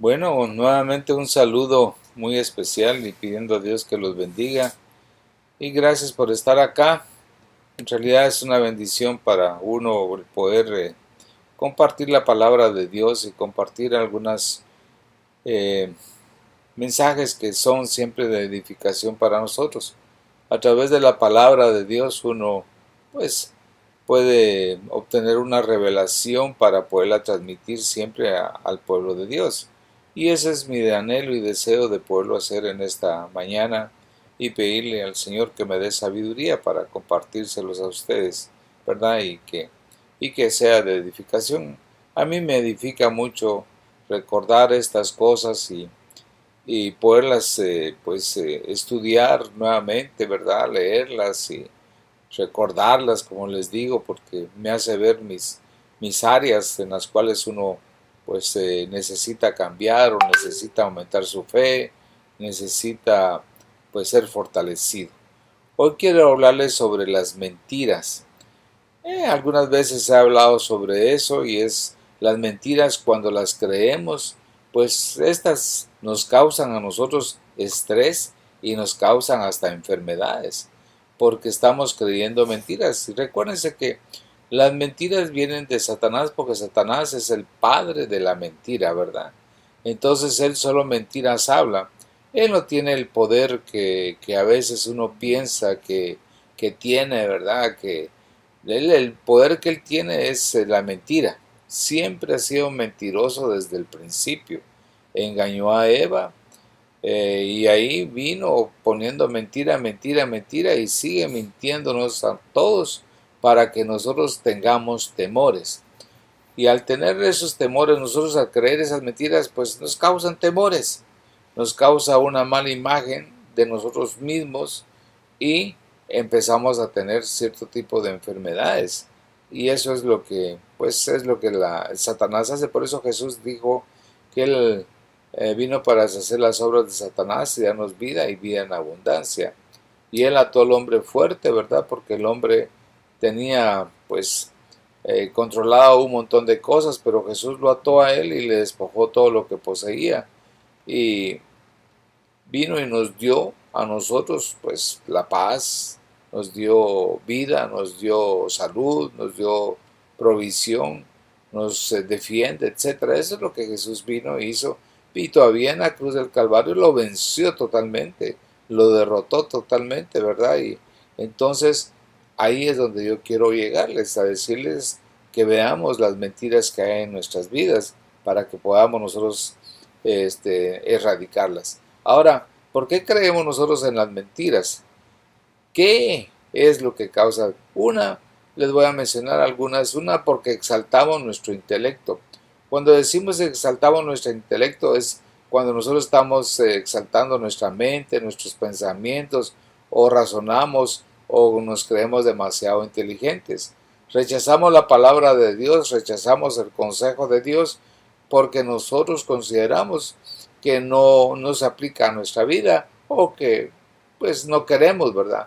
Bueno, nuevamente un saludo muy especial y pidiendo a Dios que los bendiga. Y gracias por estar acá. En realidad es una bendición para uno poder eh, compartir la palabra de Dios y compartir algunos eh, mensajes que son siempre de edificación para nosotros. A través de la palabra de Dios uno pues puede obtener una revelación para poderla transmitir siempre al pueblo de Dios. Y ese es mi anhelo y deseo de poderlo hacer en esta mañana y pedirle al Señor que me dé sabiduría para compartírselos a ustedes, ¿verdad? Y que, y que sea de edificación. A mí me edifica mucho recordar estas cosas y, y poderlas eh, pues eh, estudiar nuevamente, ¿verdad? Leerlas y recordarlas, como les digo, porque me hace ver mis, mis áreas en las cuales uno pues necesita cambiar o necesita aumentar su fe, necesita pues ser fortalecido. Hoy quiero hablarles sobre las mentiras. Eh, algunas veces he hablado sobre eso y es las mentiras cuando las creemos, pues estas nos causan a nosotros estrés y nos causan hasta enfermedades, porque estamos creyendo mentiras. Y recuérdense que las mentiras vienen de Satanás porque Satanás es el padre de la mentira, ¿verdad? Entonces él solo mentiras habla. Él no tiene el poder que, a veces uno piensa que, que tiene, ¿verdad? Que el poder que él tiene es eh, la mentira. Siempre ha sido mentiroso desde el principio. Engañó a Eva eh, y ahí vino poniendo mentira, mentira, mentira y sigue mintiéndonos a todos para que nosotros tengamos temores. Y al tener esos temores, nosotros al creer esas mentiras, pues nos causan temores, nos causa una mala imagen de nosotros mismos y empezamos a tener cierto tipo de enfermedades. Y eso es lo que, pues es lo que la, Satanás hace. Por eso Jesús dijo que él eh, vino para hacer las obras de Satanás y darnos vida y vida en abundancia. Y él ató al hombre fuerte, ¿verdad? Porque el hombre tenía pues eh, controlado un montón de cosas, pero Jesús lo ató a él y le despojó todo lo que poseía. Y vino y nos dio a nosotros pues la paz, nos dio vida, nos dio salud, nos dio provisión, nos eh, defiende, etcétera. Eso es lo que Jesús vino e hizo. Y todavía en la cruz del Calvario lo venció totalmente, lo derrotó totalmente, ¿verdad? Y entonces ahí es donde yo quiero llegarles, a decirles que veamos las mentiras que hay en nuestras vidas para que podamos nosotros este, erradicarlas. Ahora, ¿por qué creemos nosotros en las mentiras? ¿Qué es lo que causa? Una, les voy a mencionar algunas. Una, porque exaltamos nuestro intelecto. Cuando decimos exaltamos nuestro intelecto es cuando nosotros estamos eh, exaltando nuestra mente, nuestros pensamientos o razonamos o nos creemos demasiado inteligentes. Rechazamos la palabra de Dios, rechazamos el consejo de Dios porque nosotros consideramos que no nos aplica a nuestra vida o que pues no queremos, ¿verdad?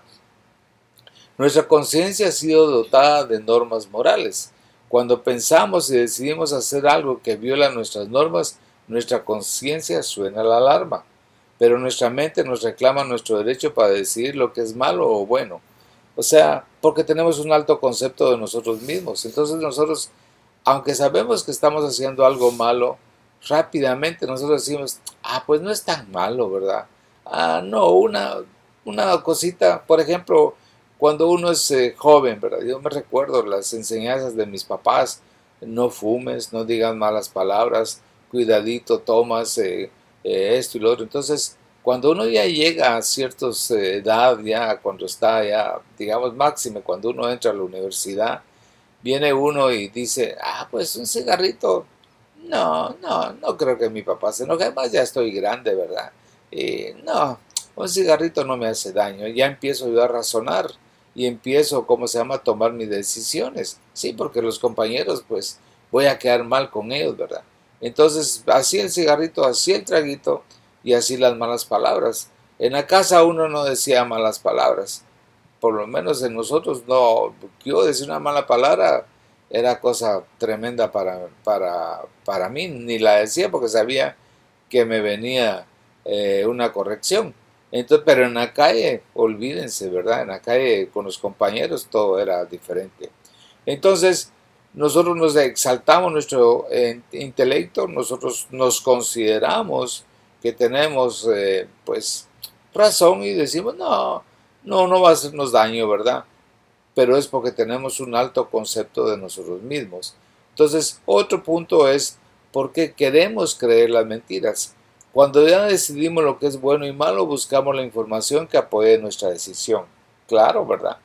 Nuestra conciencia ha sido dotada de normas morales. Cuando pensamos y decidimos hacer algo que viola nuestras normas, nuestra conciencia suena la alarma, pero nuestra mente nos reclama nuestro derecho para decidir lo que es malo o bueno. O sea, porque tenemos un alto concepto de nosotros mismos. Entonces nosotros, aunque sabemos que estamos haciendo algo malo, rápidamente nosotros decimos, ah, pues no es tan malo, ¿verdad? Ah, no, una, una cosita, por ejemplo, cuando uno es eh, joven, ¿verdad? Yo me recuerdo las enseñanzas de mis papás, no fumes, no digas malas palabras, cuidadito, tomas eh, eh, esto y lo otro. Entonces, cuando uno ya llega a cierta eh, edad, ya cuando está ya, digamos, máximo, cuando uno entra a la universidad, viene uno y dice, ah, pues un cigarrito. No, no, no creo que mi papá se enoje, además ya estoy grande, ¿verdad? Y no, un cigarrito no me hace daño. Ya empiezo yo a razonar y empiezo, ¿cómo se llama?, a tomar mis decisiones. Sí, porque los compañeros, pues, voy a quedar mal con ellos, ¿verdad? Entonces, así el cigarrito, así el traguito, y así las malas palabras. En la casa uno no decía malas palabras, por lo menos en nosotros no, yo decir una mala palabra era cosa tremenda para, para, para mí, ni la decía porque sabía que me venía eh, una corrección. Entonces, pero en la calle, olvídense, ¿verdad? En la calle con los compañeros todo era diferente. Entonces, nosotros nos exaltamos nuestro eh, intelecto, nosotros nos consideramos que tenemos, eh, pues, razón y decimos, no, no, no va a hacernos daño, ¿verdad? Pero es porque tenemos un alto concepto de nosotros mismos. Entonces, otro punto es por qué queremos creer las mentiras. Cuando ya decidimos lo que es bueno y malo, buscamos la información que apoye nuestra decisión. Claro, ¿verdad?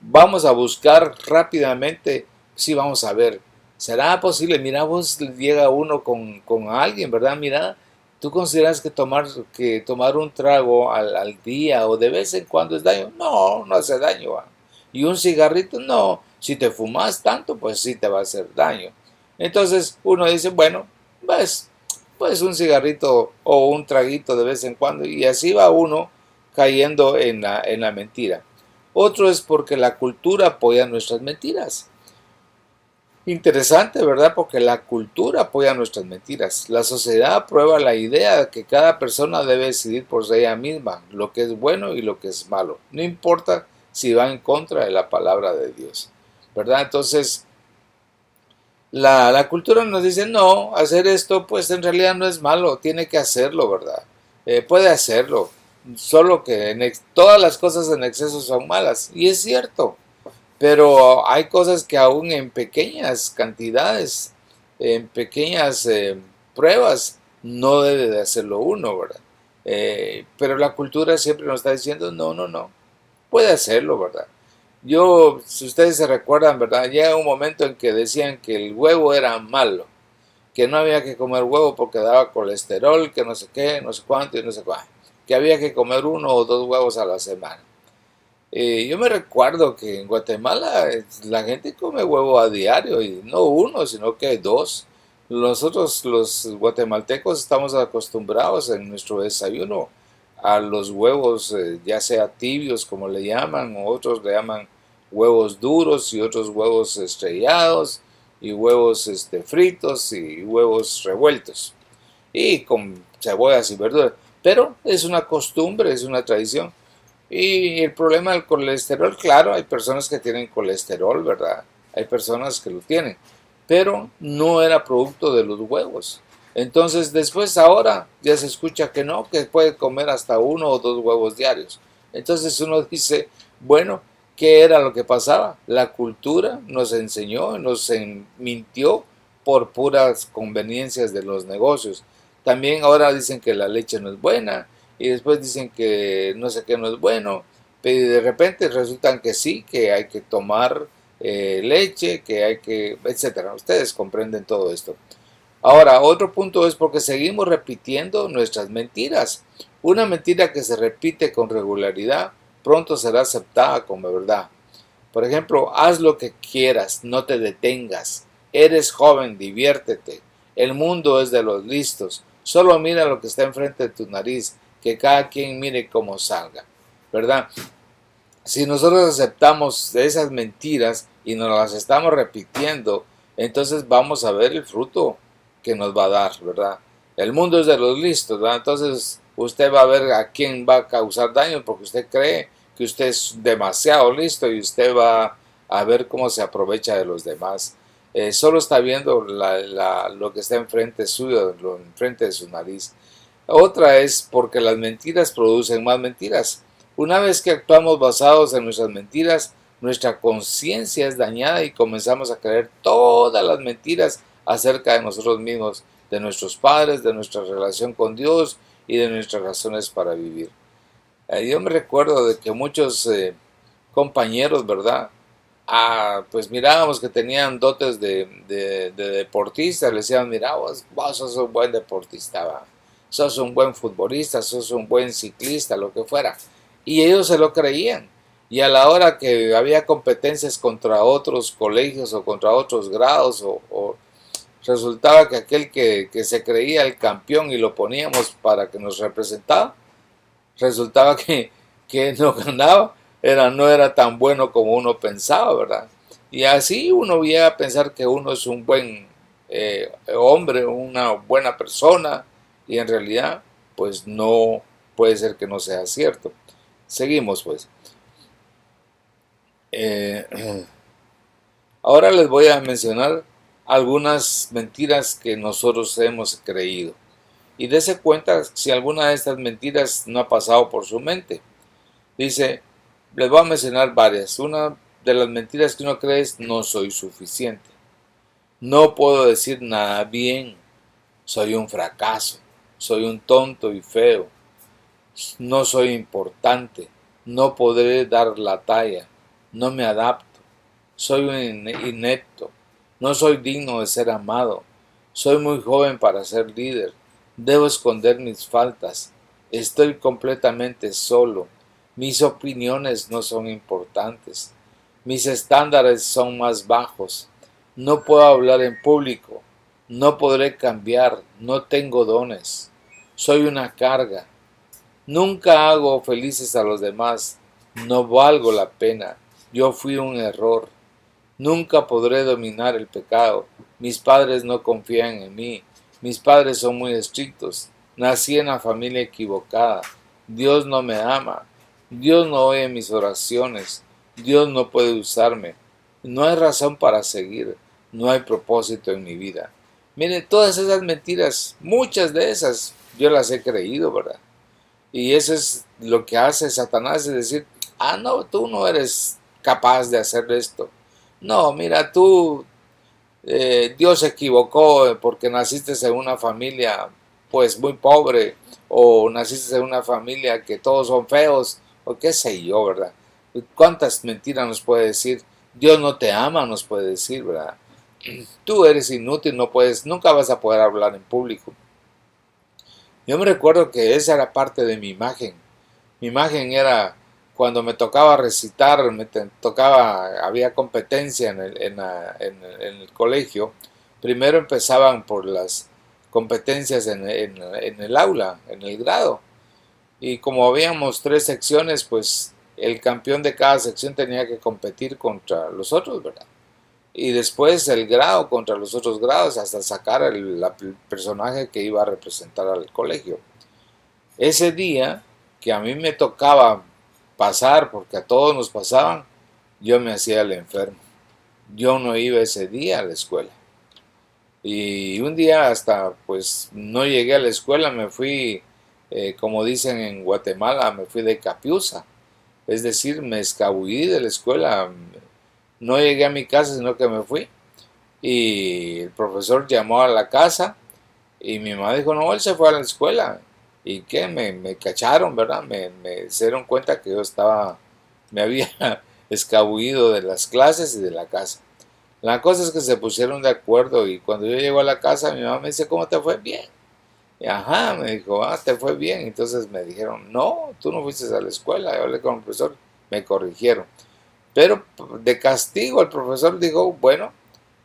Vamos a buscar rápidamente, sí, vamos a ver, ¿será posible? Mira, vos llega uno con, alguien, ¿verdad? Mira, ¿tú consideras que tomar, que tomar un trago al, día o de vez en cuando es daño? No, no hace daño. Y un cigarrito, no. Si te fumas tanto, pues sí te va a hacer daño. Entonces uno dice, bueno, pues pues un cigarrito o un traguito de vez en cuando y así va uno cayendo en la, en la mentira. Otro es porque la cultura apoya nuestras mentiras. Interesante, ¿verdad? Porque la cultura apoya nuestras mentiras. La sociedad aprueba la idea de que cada persona debe decidir por ella misma lo que es bueno y lo que es malo. No importa si va en contra de la palabra de Dios. ¿Verdad? Entonces, la, cultura nos dice, no, hacer esto pues en realidad no es malo, tiene que hacerlo, ¿verdad? Eh, puede hacerlo, solo que en todas las cosas en exceso son malas, y es cierto, pero hay cosas que aún en pequeñas cantidades, en pequeñas eh, pruebas, no debe de hacerlo uno, ¿verdad? Eh, pero la cultura siempre nos está diciendo, no, no, no, puede hacerlo, ¿verdad? Yo, si ustedes se recuerdan, ¿verdad? Llega un momento en que decían que el huevo era malo, que no había que comer huevo porque daba colesterol, que no sé qué, no sé cuánto y no sé cuánto, que había que comer uno o dos huevos a la semana. Eh, yo me recuerdo que en Guatemala la gente come huevo a diario y no uno, sino que dos. Nosotros los guatemaltecos estamos acostumbrados en nuestro desayuno a los huevos, eh, ya sea tibios como le llaman, otros le llaman huevos duros y otros huevos estrellados y huevos este, fritos y huevos revueltos y con cebollas y verduras. Pero es una costumbre, es una tradición. Y el problema del colesterol, claro, hay personas que tienen colesterol, ¿verdad? Hay personas que lo tienen, pero no era producto de los huevos. Entonces después ahora ya se escucha que no, que puede comer hasta uno o dos huevos diarios. Entonces uno dice, bueno, ¿qué era lo que pasaba? La cultura nos enseñó, nos mintió por puras conveniencias de los negocios. También ahora dicen que la leche no es buena y después dicen que no sé qué no es bueno, pero de repente resultan que sí, que hay que tomar eh, leche, que hay que, etcétera. Ustedes comprenden todo esto. Ahora, otro punto es porque seguimos repitiendo nuestras mentiras. Una mentira que se repite con regularidad pronto será aceptada como verdad. Por ejemplo, haz lo que quieras, no te detengas. Eres joven, diviértete. El mundo es de los listos. Solo mira lo que está enfrente de tu nariz, que cada quien mire cómo salga. ¿Verdad? Si nosotros aceptamos esas mentiras y nos las estamos repitiendo, entonces vamos a ver el fruto que nos va a dar, ¿verdad? El mundo es de los listos, ¿verdad? Entonces usted va a ver a quién va a causar daño porque usted cree que usted es demasiado listo y usted va a ver cómo se aprovecha de los demás. Eh, solo está viendo lo que está enfrente suyo, lo enfrente de su nariz. Otra es porque las mentiras producen más mentiras. Una vez que actuamos basados en nuestras mentiras, nuestra conciencia es dañada y comenzamos a creer todas las mentiras acerca de nosotros mismos, de nuestros padres, de nuestra relación con Dios y de nuestras razones para vivir. Eh, yo me recuerdo de que muchos eh, compañeros, ¿verdad? Ah, pues mirábamos que tenían dotes de, de, deportistas, le decían, mira, vos, sos un buen deportista, sos un buen futbolista, sos un buen ciclista, lo que fuera. Y ellos se lo creían. Y a la hora que había competencias contra otros colegios o contra otros grados o resultaba que aquel que, se creía el campeón y lo poníamos para que nos representaba, resultaba que, que no ganaba, era, no era tan bueno como uno pensaba, ¿verdad? Y así uno llega a pensar que uno es un buen eh, hombre, una buena persona, y en realidad pues no puede ser que no sea cierto. Seguimos pues. Eh, ahora les voy a mencionar algunas mentiras que nosotros hemos creído. Y dése cuenta si alguna de estas mentiras no ha pasado por su mente. Dice, les voy a mencionar varias. Una de las mentiras que uno cree es no soy suficiente. No puedo decir nada bien. Soy un fracaso. Soy un tonto y feo. No soy importante. No podré dar la talla. No me adapto. Soy un inepto. No soy digno de ser amado. Soy muy joven para ser líder. Debo esconder mis faltas. Estoy completamente solo. Mis opiniones no son importantes. Mis estándares son más bajos. No puedo hablar en público. No podré cambiar. No tengo dones. Soy una carga. Nunca hago felices a los demás. No valgo la pena. Yo fui un error. Nunca podré dominar el pecado. Mis padres no confían en mí. Mis padres son muy estrictos. Nací en la familia equivocada. Dios no me ama. Dios no oye mis oraciones. Dios no puede usarme. No hay razón para seguir. No hay propósito en mi vida. Miren, todas esas mentiras, muchas de esas, yo las he creído, ¿verdad? Y eso es lo que hace Satanás, es decir, ah, no, tú no eres capaz de hacer esto. No, mira, tú, eh, Dios se equivocó porque naciste en una familia, pues, muy pobre, o naciste en una familia que todos son feos, o qué sé yo, ¿verdad? ¿Cuántas mentiras nos puede decir? Dios no te ama, nos puede decir, ¿verdad? Tú eres inútil, no puedes, nunca vas a poder hablar en público. Yo me recuerdo que esa era parte de mi imagen. Mi imagen era cuando me tocaba recitar, me tocaba, había competencia en el, en, el, colegio. Primero empezaban por las competencias en, en el aula, en el grado. Y como habíamos tres secciones, pues el campeón de cada sección tenía que competir contra los otros, ¿verdad? Y después el grado contra los otros grados hasta sacar el, personaje que iba a representar al colegio. Ese día que a mí me tocaba pasar, porque a todos nos pasaban, yo me hacía el enfermo. Yo no iba ese día a la escuela. Y un día hasta pues no llegué a la escuela, me fui, eh, como dicen en Guatemala, me fui de capiusa es decir, me escabullí de la escuela, no llegué a mi casa, sino que me fui. Y el profesor llamó a la casa y mi mamá dijo, no, él se fue a la escuela. ¿Y qué? Me, me cacharon, ¿verdad? Me, me dieron cuenta que yo estaba, me había escabullido de las clases y de la casa. La cosa es que se pusieron de acuerdo y cuando yo llego a la casa mi mamá me dice, ¿cómo te fue? Bien. Y ajá, me dijo, ah, te fue bien. Entonces me dijeron, no, tú no fuiste a la escuela. Yo hablé con el profesor, me corrigieron. Pero de castigo el profesor dijo, bueno,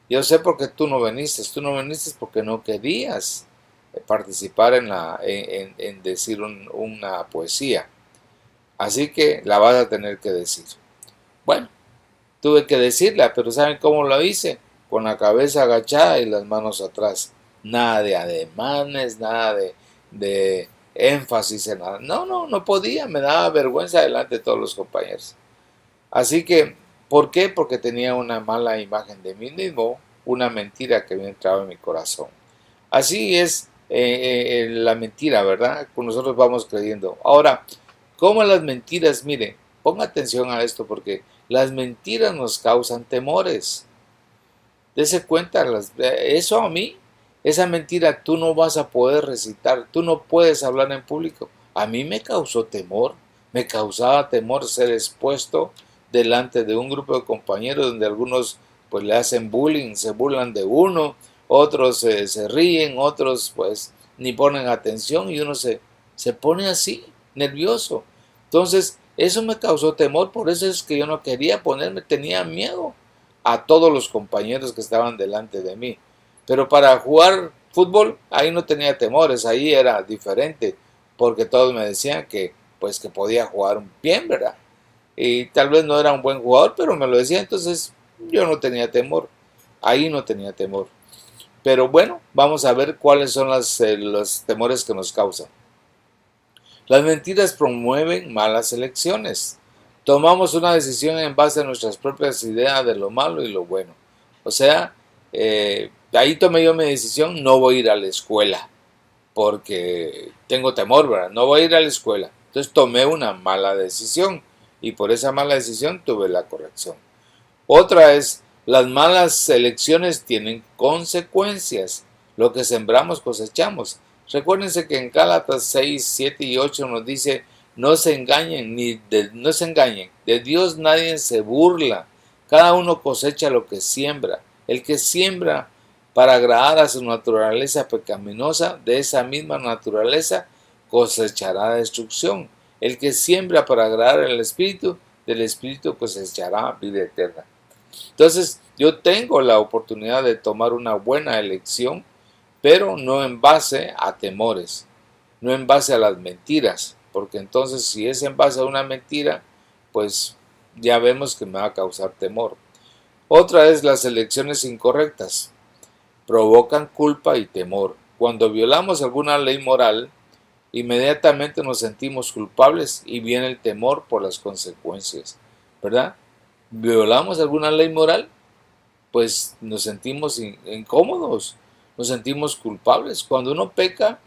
yo sé por qué tú no viniste. Tú no viniste porque no querías participar en, la, en, decir una poesía. Así que la vas a tener que decir. Bueno, tuve que decirla, pero ¿saben cómo lo hice? Con la cabeza agachada y las manos atrás nada de ademanes, nada de, énfasis en nada. No, no, no podía, me daba vergüenza delante de todos los compañeros. Así que, ¿por qué? Porque tenía una mala imagen de mí mismo, una mentira que había entrado en mi corazón. Así es eh, eh, la mentira, ¿verdad? Nosotros vamos creyendo. Ahora, ¿cómo las mentiras? Mire, ponga atención a esto porque las mentiras nos causan temores. Dese cuenta, eso a mí esa mentira tú no vas a poder recitar, tú no puedes hablar en público. A mí me causó temor, me causaba temor ser expuesto delante de un grupo de compañeros donde algunos pues le hacen bullying, se burlan de uno, otros se ríen, otros pues ni ponen atención y uno se, se pone así, nervioso. Entonces, eso me causó temor, por eso es que yo no quería ponerme, tenía miedo a todos los compañeros que estaban delante de mí. Pero para jugar fútbol, ahí no tenía temores, ahí era diferente, porque todos me decían que pues que podía jugar bien, ¿verdad? Y tal vez no era un buen jugador, pero me lo decía, entonces yo no tenía temor, ahí no tenía temor. Pero bueno, vamos a ver cuáles son eh, los temores que nos causan. Las mentiras promueven malas elecciones. Tomamos una decisión en base a nuestras propias ideas de lo malo y lo bueno. O sea, eh, ahí tomé yo mi decisión, no voy a ir a la escuela porque tengo temor, ¿verdad? No voy a ir a la escuela. Entonces tomé una mala decisión y por esa mala decisión tuve la corrección. Otra es, las malas elecciones tienen consecuencias. Lo que sembramos cosechamos. Recuérdense que en Gálatas 6, 7 y 8 nos dice, no se engañen, ni no se engañen. De Dios nadie se burla. Cada uno cosecha lo que siembra. El que siembra para agradar a su naturaleza pecaminosa, de esa misma naturaleza cosechará destrucción. El que siembra para agradar al Espíritu, del Espíritu cosechará vida eterna. Entonces, yo tengo la oportunidad de tomar una buena elección, pero no en base a temores, no en base a las mentiras, porque entonces si es en base a una mentira, pues ya vemos que me va a causar temor. Otra es las elecciones incorrectas provocan culpa y temor. Cuando violamos alguna ley moral, inmediatamente nos sentimos culpables y viene el temor por las consecuencias, ¿verdad? Violamos alguna ley moral, pues nos sentimos incómodos, nos sentimos culpables. Cuando uno peca,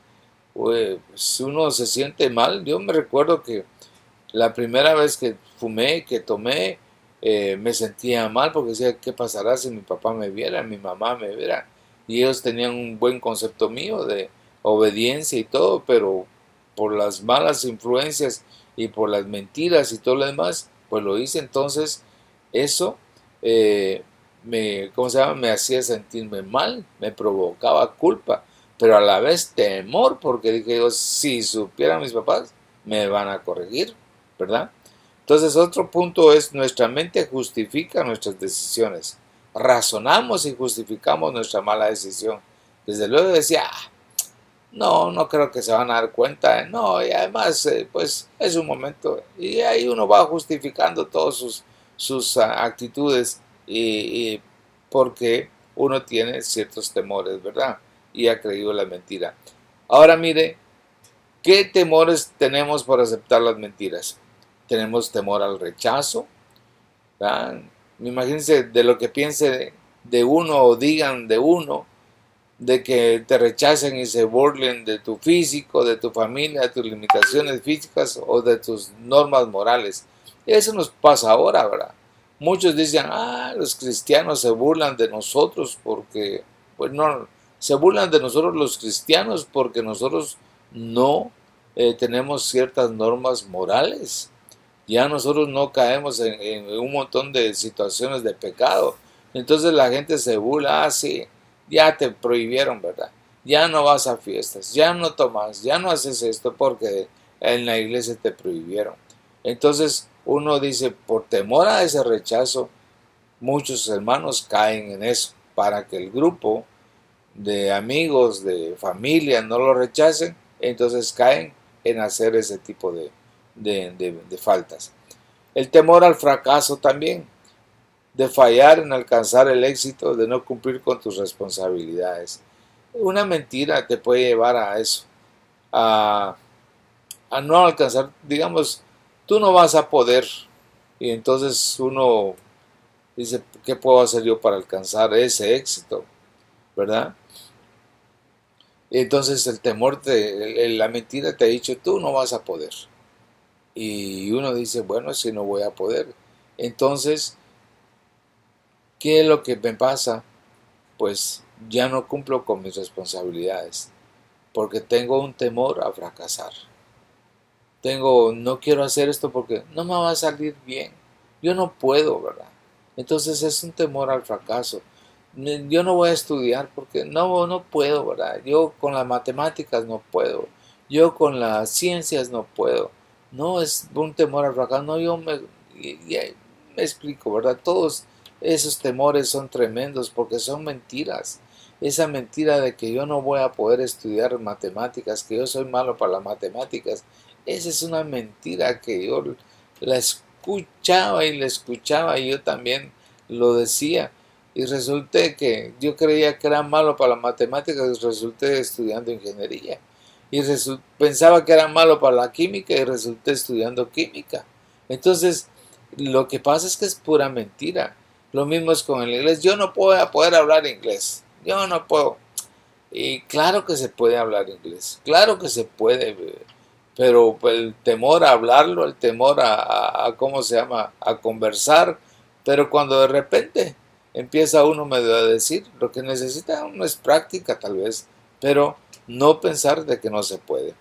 pues uno se siente mal. Yo me recuerdo que la primera vez que fumé, que tomé, eh, me sentía mal porque decía, ¿qué pasará si mi papá me viera, mi mamá me viera? y ellos tenían un buen concepto mío de obediencia y todo, pero por las malas influencias y por las mentiras y todo lo demás, pues lo hice. Entonces, eso eh, me, ¿cómo se llama? me hacía sentirme mal, me provocaba culpa, pero a la vez temor, porque dije yo, si supieran mis papás, me van a corregir, ¿verdad? Entonces, otro punto es, nuestra mente justifica nuestras decisiones razonamos y justificamos nuestra mala decisión. Desde luego decía, ah, no, no creo que se van a dar cuenta, ¿eh? no, y además, eh, pues es un momento, y ahí uno va justificando todas sus, sus ah, actitudes, y, porque uno tiene ciertos temores, ¿verdad? Y ha creído la mentira. Ahora mire, ¿qué temores tenemos por aceptar las mentiras? Tenemos temor al rechazo, ¿verdad? Imagínense de lo que piense de uno o digan de uno, de que te rechacen y se burlen de tu físico, de tu familia, de tus limitaciones físicas o de tus normas morales. Eso nos pasa ahora, ¿verdad? Muchos dicen, ah, los cristianos se burlan de nosotros porque, pues no, se burlan de nosotros los cristianos porque nosotros no eh, tenemos ciertas normas morales ya nosotros no caemos en, un montón de situaciones de pecado. Entonces la gente se burla, ah, sí, ya te prohibieron, ¿verdad? Ya no vas a fiestas, ya no tomas, ya no haces esto porque en la iglesia te prohibieron. Entonces uno dice, por temor a ese rechazo, muchos hermanos caen en eso, para que el grupo de amigos, de familia no lo rechacen, entonces caen en hacer ese tipo de, de, faltas. El temor al fracaso también, de fallar en alcanzar el éxito, de no cumplir con tus responsabilidades. Una mentira te puede llevar a eso, a, no alcanzar, digamos, tú no vas a poder. Y entonces uno dice, ¿qué puedo hacer yo para alcanzar ese éxito? ¿Verdad? entonces el temor, te, la mentira te ha dicho, tú no vas a poder y uno dice, bueno, si no voy a poder. Entonces, ¿qué es lo que me pasa? Pues ya no cumplo con mis responsabilidades, porque tengo un temor a fracasar. Tengo, no quiero hacer esto porque no me va a salir bien. Yo no puedo, ¿verdad? Entonces es un temor al fracaso. Yo no voy a estudiar porque no, no puedo, ¿verdad? Yo con las matemáticas no puedo. Yo con las ciencias no puedo. No es un temor al fracaso, no, yo me, me explico, ¿verdad? Todos esos temores son tremendos porque son mentiras. Esa mentira de que yo no voy a poder estudiar matemáticas, que yo soy malo para las matemáticas, esa es una mentira que yo la escuchaba y la escuchaba y yo también lo decía. y resulté que yo creía que era malo para la matemática y resulté estudiando ingeniería. Y pensaba que era malo para la química y resulté estudiando química. Entonces, lo que pasa es que es pura mentira. Lo mismo es con el inglés. Yo no puedo poder hablar inglés. Yo no puedo. Y claro que se puede hablar inglés. Claro que se puede. Pero el temor a hablarlo, el temor a, ¿cómo se llama? A conversar. Pero cuando de repente empieza uno medio a decir, lo que necesita uno es práctica tal vez. Pero no pensar de que no se puede.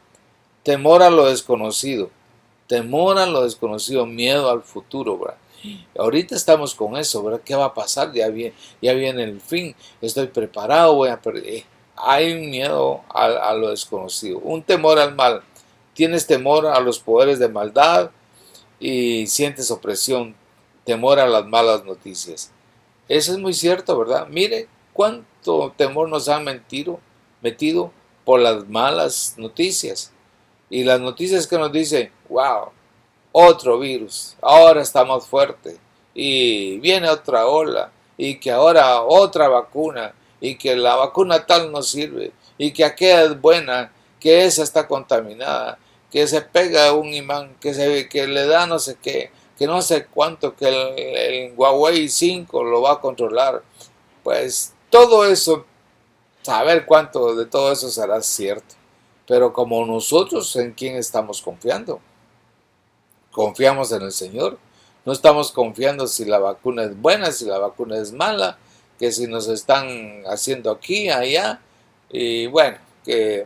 Temor a lo desconocido. Temor a lo desconocido, miedo al futuro, ¿verdad? Ahorita estamos con eso, ¿verdad? ¿Qué va a pasar? Ya viene, ya viene el fin, estoy preparado, voy a perder. Eh, hay un miedo a, lo desconocido, un temor al mal. Tienes temor a los poderes de maldad y sientes opresión, temor a las malas noticias. Eso es muy cierto, ¿verdad? Mire cuánto temor nos han metido por las malas noticias. Y las noticias que nos dicen, wow, otro virus, ahora está más fuerte, y viene otra ola, y que ahora otra vacuna, y que la vacuna tal no sirve, y que aquella es buena, que esa está contaminada, que se pega un imán, que, se, que le da no sé qué, que no sé cuánto, que el, el Huawei 5 lo va a controlar. Pues todo eso, saber cuánto de todo eso será cierto. Pero como nosotros, ¿en quién estamos confiando? Confiamos en el Señor. No estamos confiando si la vacuna es buena, si la vacuna es mala, que si nos están haciendo aquí, allá. Y bueno, que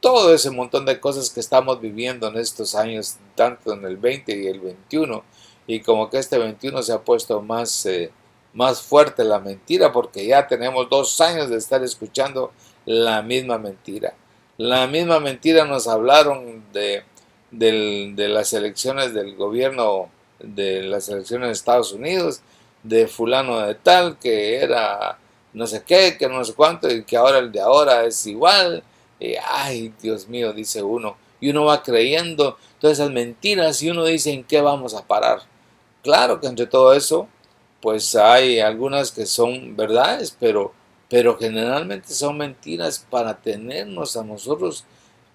todo ese montón de cosas que estamos viviendo en estos años, tanto en el 20 y el 21, y como que este 21 se ha puesto más, eh, más fuerte la mentira, porque ya tenemos dos años de estar escuchando la misma mentira. La misma mentira nos hablaron de, de las elecciones del gobierno, de las elecciones de Estados Unidos, de fulano de tal, que era no sé qué, que no sé cuánto, y que ahora el de ahora es igual. Y, ay, Dios mío, dice uno. Y uno va creyendo todas esas mentiras y uno dice en qué vamos a parar. Claro que entre todo eso, pues hay algunas que son verdades, pero pero generalmente son mentiras para tenernos a nosotros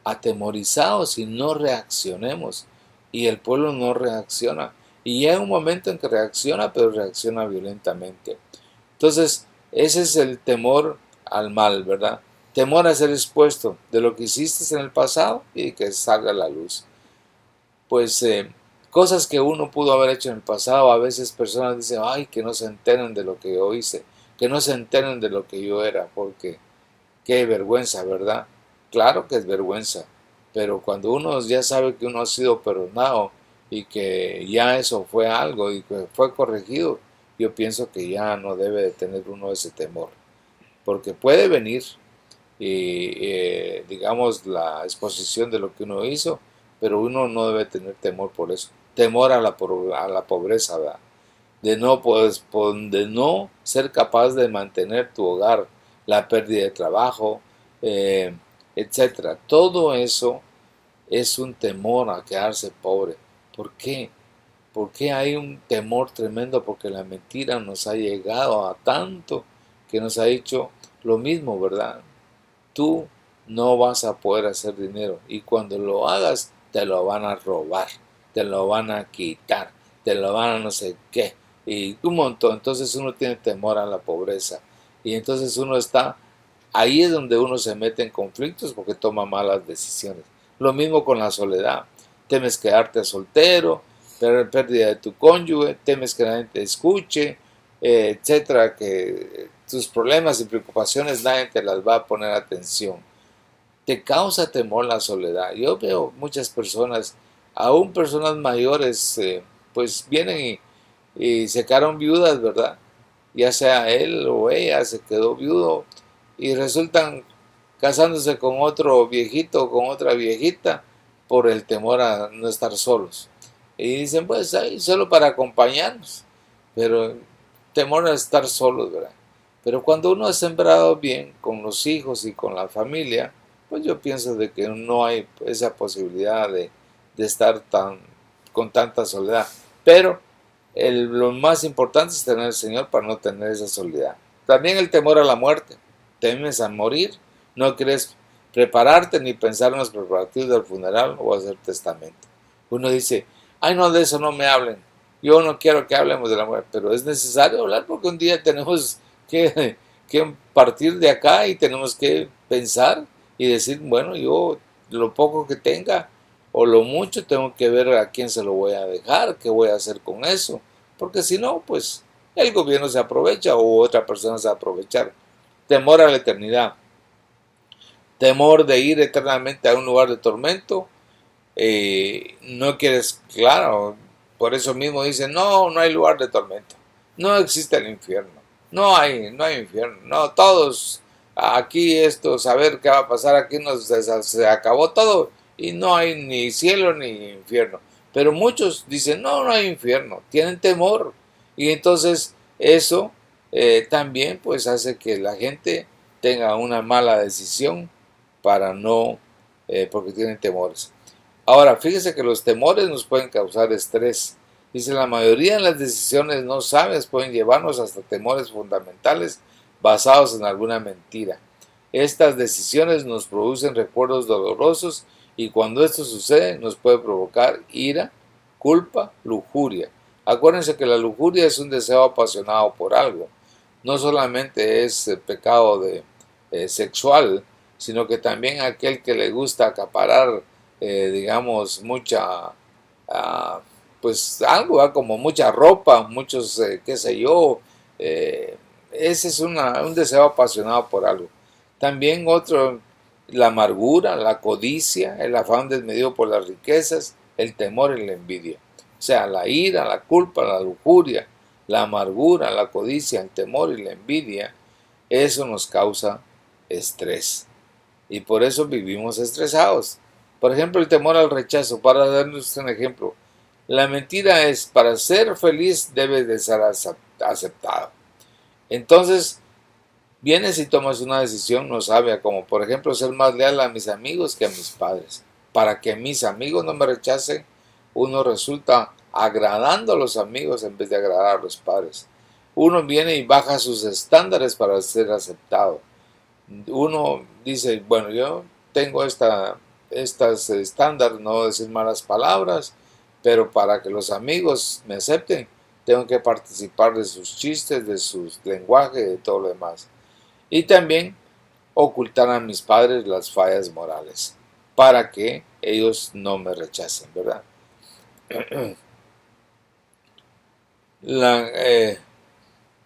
atemorizados y no reaccionemos. Y el pueblo no reacciona. Y llega un momento en que reacciona, pero reacciona violentamente. Entonces, ese es el temor al mal, ¿verdad? Temor a ser expuesto de lo que hiciste en el pasado y que salga a la luz. Pues eh, cosas que uno pudo haber hecho en el pasado, a veces personas dicen, ay, que no se enteren de lo que yo hice que no se enteren de lo que yo era, porque qué vergüenza, ¿verdad? Claro que es vergüenza, pero cuando uno ya sabe que uno ha sido perdonado y que ya eso fue algo y que fue corregido, yo pienso que ya no debe de tener uno ese temor, porque puede venir y eh, digamos la exposición de lo que uno hizo, pero uno no debe tener temor por eso, temor a la, a la pobreza, ¿verdad? de no, pues, de no ser capaz de mantener tu hogar, la pérdida de trabajo, eh, etc. Todo eso es un temor a quedarse pobre. ¿Por qué? Porque hay un temor tremendo porque la mentira nos ha llegado a tanto que nos ha dicho lo mismo, ¿verdad? Tú no vas a poder hacer dinero y cuando lo hagas te lo van a robar, te lo van a quitar, te lo van a no sé qué y un montón. Entonces uno tiene temor a la pobreza y entonces uno está, ahí es donde uno se mete en conflictos porque toma malas decisiones. Lo mismo con la soledad. Temes quedarte soltero, pérdida de tu cónyuge, temes que nadie te escuche, eh, etcétera, que tus problemas y preocupaciones nadie te las va a poner atención. Te causa temor la soledad. Yo veo muchas personas, aún personas mayores, eh, pues vienen y y se quedaron viudas, ¿verdad? Ya sea él o ella se quedó viudo y resultan casándose con otro viejito o con otra viejita por el temor a no estar solos. Y dicen, pues ahí solo para acompañarnos, pero temor a estar solos, ¿verdad? Pero cuando uno ha sembrado bien con los hijos y con la familia, pues yo pienso de que no hay esa posibilidad de, de estar tan, con tanta soledad. Pero lo más importante es tener al Señor para no tener esa soledad. También el temor a la muerte. Temes a morir, no quieres prepararte ni pensar en los preparativos del funeral o hacer testamento. Uno dice, ay no, de eso no me hablen. Yo no quiero que hablemos de la muerte, pero es necesario hablar porque un día tenemos que, que partir de acá y tenemos que pensar y decir, bueno, yo lo poco que tenga o lo mucho tengo que ver a quién se lo voy a dejar, qué voy a hacer con eso, porque si no, pues el gobierno se aprovecha o otra persona se va a aprovechar. Temor a la eternidad, temor de ir eternamente a un lugar de tormento, eh, no quieres, claro, por eso mismo dicen, no, no hay lugar de tormento, no existe el infierno, no hay, no hay infierno, no, todos aquí esto, saber qué va a pasar, aquí nos, se, acabó todo y no hay ni cielo ni infierno. Pero muchos dicen, no, no hay infierno, tienen temor. Y entonces eso eh, también pues hace que la gente tenga una mala decisión para no, eh, porque tienen temores. Ahora, fíjese que los temores nos pueden causar estrés. Dice, la mayoría de las decisiones no sabias pueden llevarnos hasta temores fundamentales basados en alguna mentira. Estas decisiones nos producen recuerdos dolorosos y cuando esto sucede nos puede provocar ira, culpa, lujuria. Acuérdense que la lujuria es un deseo apasionado por algo. No solamente es eh, pecado de, eh, sexual, sino que también aquel que le gusta acaparar, eh, digamos, mucha, ah, pues algo, como mucha ropa, muchos, qué sé yo, ese es un deseo apasionado por algo. También otro, la amargura, la codicia, el afán desmedido por las riquezas, el temor y la envidia. O sea, la ira, la culpa, la lujuria, la amargura, la codicia, el temor y la envidia, eso nos causa estrés. Y por eso vivimos estresados. Por ejemplo, el temor al rechazo. Para darnos un ejemplo, la mentira es, para ser feliz debe de ser aceptado. Entonces, vienes y tomas una decisión no sabia, como por ejemplo ser más leal a mis amigos que a mis padres. Para que mis amigos no me rechacen, uno resulta agradando a los amigos en vez de agradar a los padres. Uno viene y baja sus estándares para ser aceptado. Uno dice, bueno, yo tengo esta, estas estándares, no decir malas palabras, pero para que los amigos me acepten, tengo que participar de sus chistes, de sus lenguajes, de todo lo demás. Y también ocultar a mis padres las fallas morales, para que ellos no me rechacen, ¿verdad? Eh,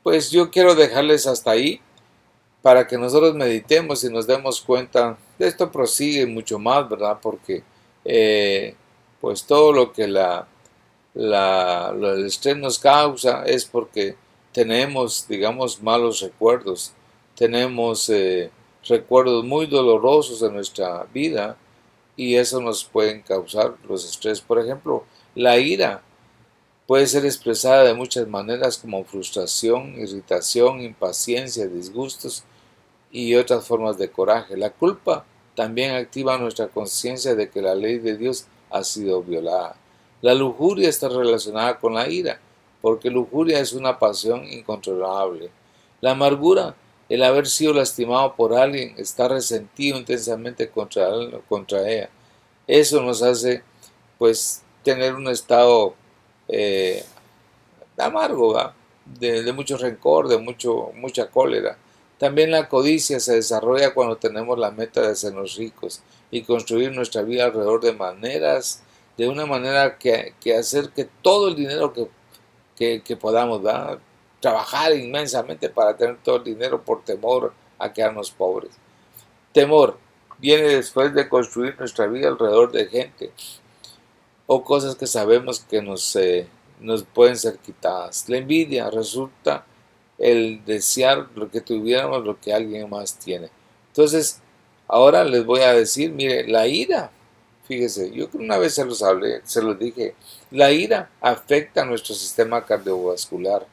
pues yo quiero dejarles hasta ahí para que nosotros meditemos y nos demos cuenta. de Esto prosigue mucho más, ¿verdad? Porque eh, pues todo lo que la la, el estrés nos causa es porque tenemos, digamos, malos recuerdos, tenemos eh, recuerdos muy dolorosos en nuestra vida y eso nos puede causar los estrés. Por ejemplo, la ira puede ser expresada de muchas maneras como frustración, irritación, impaciencia, disgustos y otras formas de coraje. La culpa también activa nuestra conciencia de que la ley de Dios ha sido violada. La lujuria está relacionada con la ira, porque lujuria es una pasión incontrolable. La amargura, el haber sido lastimado por alguien, está resentido intensamente contra, contra ella. Eso nos hace, pues, tener un estado eh, amargo, de, de, mucho rencor, de mucho, mucha cólera. También la codicia se desarrolla cuando tenemos la meta de sernos ricos y construir nuestra vida alrededor de maneras de una manera que, que todo el dinero que, que, podamos dar, trabajar inmensamente para tener todo el dinero por temor a quedarnos pobres. Temor viene después de construir nuestra vida alrededor de gente o cosas que sabemos que nos, eh, nos pueden ser quitadas. La envidia resulta el desear lo que tuviéramos, lo que alguien más tiene. Entonces, ahora les voy a decir, mire, la ira Fíjese, yo una vez se los hablé, se los dije, la ira afecta a nuestro sistema cardiovascular.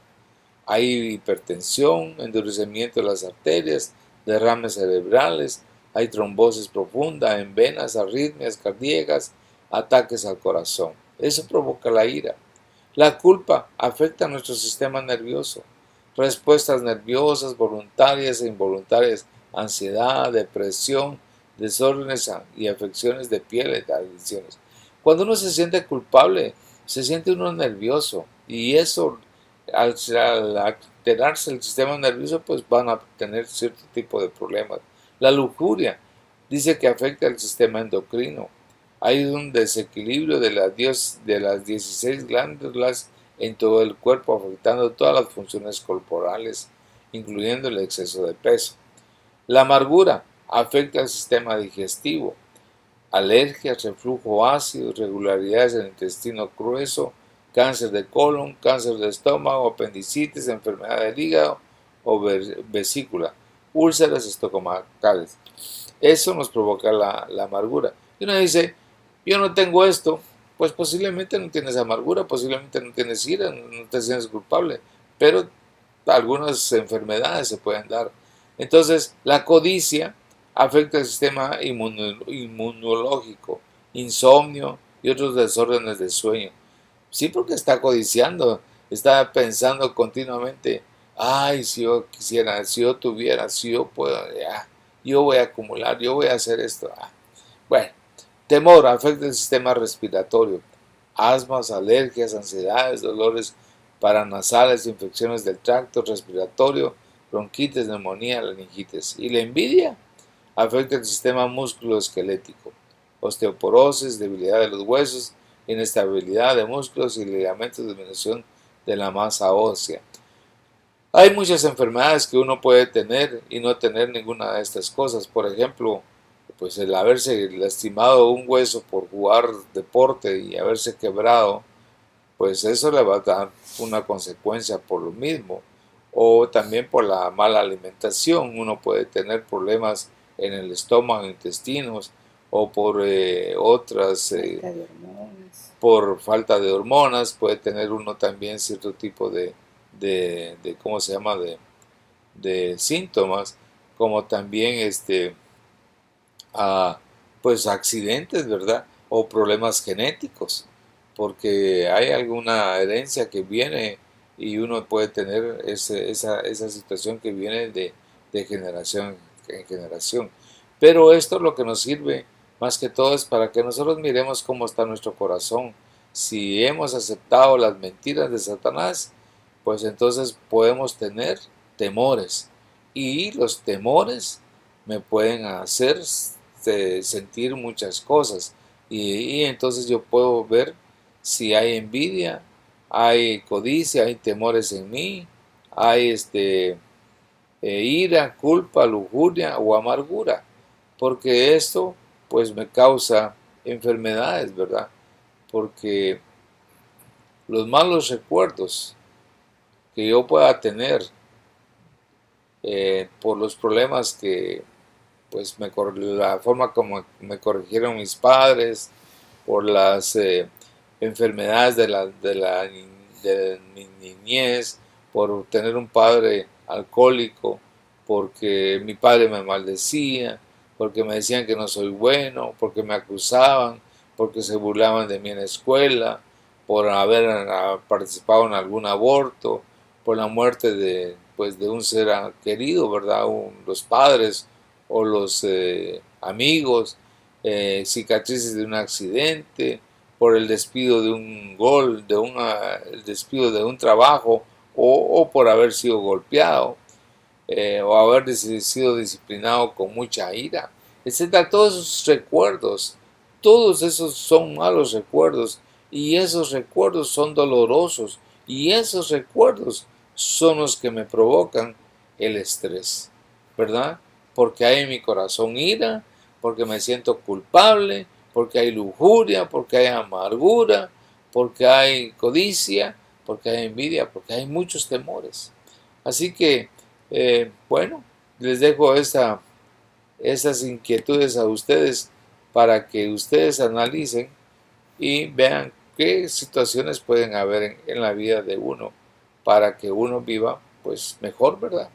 Hay hipertensión, endurecimiento de las arterias, derrames cerebrales, hay trombosis profunda en venas, arritmias cardíacas, ataques al corazón. Eso provoca la ira. La culpa afecta a nuestro sistema nervioso. respuestas nerviosas, voluntarias e involuntarias, ansiedad, depresión, desórdenes y afecciones de piel y adicciones. Cuando uno se siente culpable, se siente uno nervioso y eso al, alterarse el sistema nervioso pues van a tener cierto tipo de problemas. La lujuria dice que afecta al sistema endocrino. Hay un desequilibrio de, de las 16 glándulas en todo el cuerpo, afectando todas las funciones corporales, incluyendo el exceso de peso. La amargura afecta al sistema digestivo. Alergias, reflujo ácido, irregularidades en el intestino grueso, cáncer de colon, cáncer de estómago, apendicitis, enfermedad del hígado o vesícula, úlceras estomacales. Eso nos provoca la, la amargura. Y uno dice, yo no tengo esto, pues posiblemente no tienes amargura, posiblemente no tienes ira, no te sientes culpable, pero algunas enfermedades se pueden dar. Entonces, la codicia afecta el sistema inmunológico, insomnio y otros desórdenes de sueño. Sí, porque está codiciando, está pensando continuamente, ay, si yo quisiera, si yo tuviera, si yo puedo, yo voy a acumular, yo voy a hacer esto. Ah. Bueno, Temor afecta el sistema respiratorio. Asmas, alergias, ansiedades, dolores paranasales, infecciones del tracto respiratorio, bronquitis, neumonía, laringitis. Y la envidia afecta el sistema musculoesquelético. Osteoporosis, debilidad de los huesos, inestabilidad de músculos y ligamentos, disminución de la masa ósea. Hay muchas enfermedades que uno puede tener y no tener ninguna de estas cosas. Por ejemplo, pues el haberse lastimado un hueso por jugar deporte y haberse quebrado, pues eso le va a dar una consecuencia por lo mismo. O también por la mala alimentación, uno puede tener problemas en el estómago, intestinos, o por eh, otras, eh, por falta de hormonas, puede tener uno también cierto tipo de, de, de ¿cómo se llama?, de, de síntomas, como también este, pues accidentes, ¿verdad? O problemas genéticos, porque hay alguna herencia que viene y uno puede tener ese, esa, esa, situación que viene de, de generación en generación. Pero esto lo que nos sirve más que todo es para que nosotros miremos cómo está nuestro corazón. Si hemos aceptado las mentiras de Satanás, pues entonces podemos tener temores. Y los temores me pueden hacer este, sentir muchas cosas. Y, entonces yo puedo ver si hay envidia, hay codicia, hay temores en mí, hay este, eh, ira, culpa, lujuria o amargura. Porque esto pues me causa enfermedades, ¿verdad? Porque los malos recuerdos que yo pueda tener eh, por los problemas que pues me, la forma como me corrigieron mis padres, por las eh, enfermedades de la, de la mi niñez, por tener un padre alcohólico, porque mi padre me maldecía, porque me decían que no soy bueno, porque me acusaban, porque se burlaban de mí en la escuela, por haber ah, participado en algún aborto, por la muerte de, pues, de un ser querido, ¿verdad? los padres o los eh, amigos, eh, cicatrices de un accidente, por el despido de un gol, de una, el despido de un trabajo o, por haber sido golpeado eh, o haber sido disciplinado con mucha ira, etc. Todos esos recuerdos, todos esos son malos recuerdos y esos recuerdos son dolorosos y esos recuerdos son los que me provocan el estrés, ¿verdad? Porque hay en mi corazón ira, porque me siento culpable, porque hay lujuria, porque hay amargura, porque hay codicia, porque hay envidia, porque hay muchos temores. Así que, eh, bueno, les dejo esta, esas inquietudes a ustedes para que ustedes analicen y vean qué situaciones pueden haber en, en la vida de uno para que uno viva pues mejor, ¿verdad?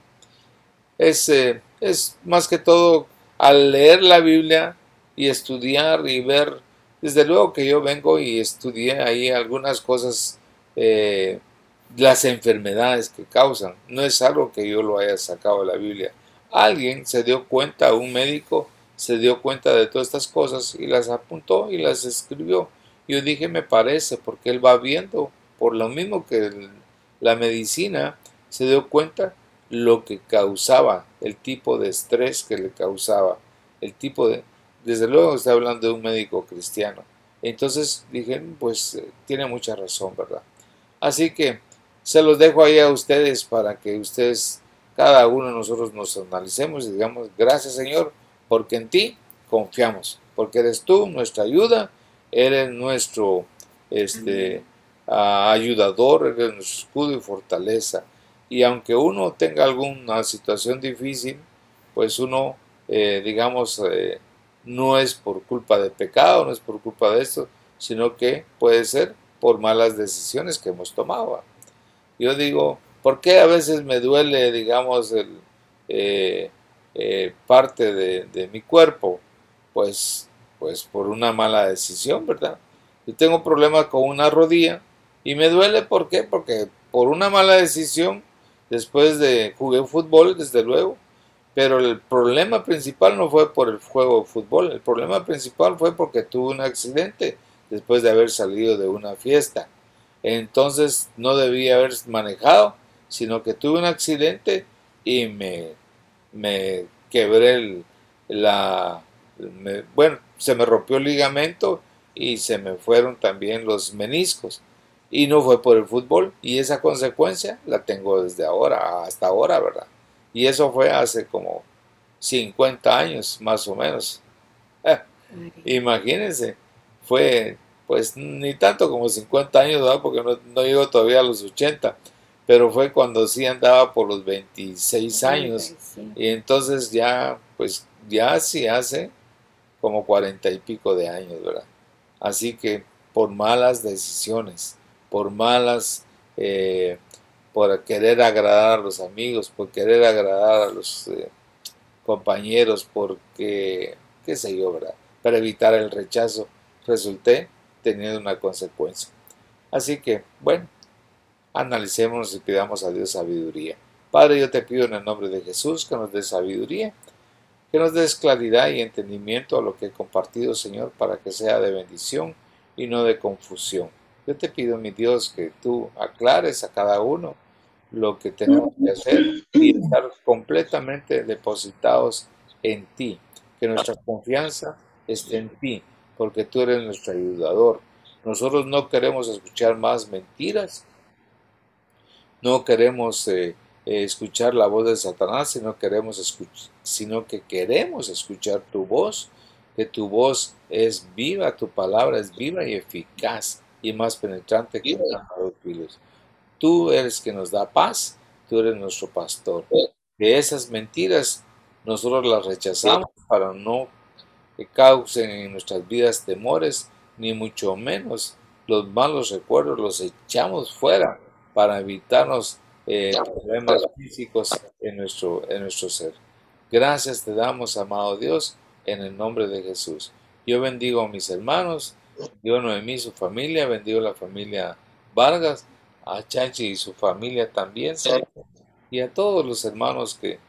Es eh, es más que todo al leer la Biblia y estudiar y ver, desde luego que yo vengo y estudié ahí algunas cosas eh, las enfermedades que causan. No es algo que yo lo haya sacado de la Biblia. Alguien se dio cuenta, un médico se dio cuenta de todas estas cosas y las apuntó y las escribió. Yo dije, me parece, porque él va viendo, por lo mismo que la medicina se dio cuenta lo que causaba, el tipo de estrés que le causaba, el tipo de... Desde luego está hablando de un médico cristiano. Entonces dije, pues eh, tiene mucha razón, ¿verdad? Así que se los dejo ahí a ustedes para que ustedes, cada uno de nosotros nos analicemos y digamos, gracias Señor, porque en ti confiamos, porque eres tú nuestra ayuda, eres nuestro este, ayudador, eres nuestro escudo y fortaleza. Y aunque uno tenga alguna situación difícil, pues uno, eh, digamos, eh, no es por culpa de pecado, no es por culpa de esto, sino que puede ser por malas decisiones que hemos tomado. Yo digo, ¿por qué a veces me duele, digamos, el, eh, parte de, mi cuerpo? Pues, pues por una mala decisión, ¿verdad? Yo tengo problemas con una rodilla y me duele, ¿por qué? Porque por una mala decisión Después de jugué fútbol, desde luego, pero el problema principal no fue por el juego de fútbol, el problema principal fue porque tuve un accidente después de haber salido de una fiesta. Entonces no debía haber manejado, sino que tuve un accidente y me, me quebré la... bueno, se me rompió el ligamento y se me fueron también los meniscos y no fue por el fútbol y esa consecuencia la tengo desde ahora hasta ahora, ¿verdad? Y eso fue hace como 50 años más o menos. imagínense, fue pues ni tanto como 50 años, ¿verdad? Porque no, no llego todavía a los 80, pero fue cuando sí andaba por los 26 años y entonces ya pues ya sí hace como 40 y pico de años, ¿verdad? Así que por malas decisiones por malas, eh, por querer agradar a los amigos, por querer agradar a los eh, compañeros, porque, qué sé yo, ¿verdad? Para evitar el rechazo, resulté teniendo una consecuencia. Así que, bueno, analicemos y pidamos a Dios sabiduría. Padre, yo te pido en el nombre de Jesús que nos dé sabiduría, que nos des claridad y entendimiento a lo que he compartido, Señor, para que sea de bendición y no de confusión. Yo te pido, mi Dios, que tú aclares a cada uno lo que tenemos que hacer y estar completamente depositados en ti. Que nuestra confianza esté en ti, porque tú eres nuestro ayudador. Nosotros no queremos escuchar más mentiras, no queremos eh, eh, escuchar la voz de Satanás, sino, que queremos escuchar tu voz, que tu voz es viva, tu palabra es viva y eficaz y más penetrante que los filos. Tú eres que nos da paz, tú eres nuestro pastor. De esas mentiras nosotros las rechazamos para no que causen en nuestras vidas temores, ni mucho menos los malos recuerdos los echamos fuera para evitarnos eh, problemas físicos en nuestro, en nuestro ser. Gracias te damos, amado Dios, en el nombre de Jesús. Yo bendigo a mis hermanos Bendigo Noemí y su familia, bendigo la familia Vargas, a Chanchi y su familia también, y a todos los hermanos que,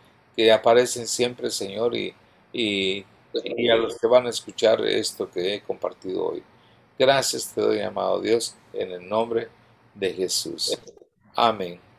aparecen siempre, Señor, y, y, y a los que van a escuchar esto que he compartido hoy. Gracias te doy, amado Dios, en el nombre de Jesús. Amén.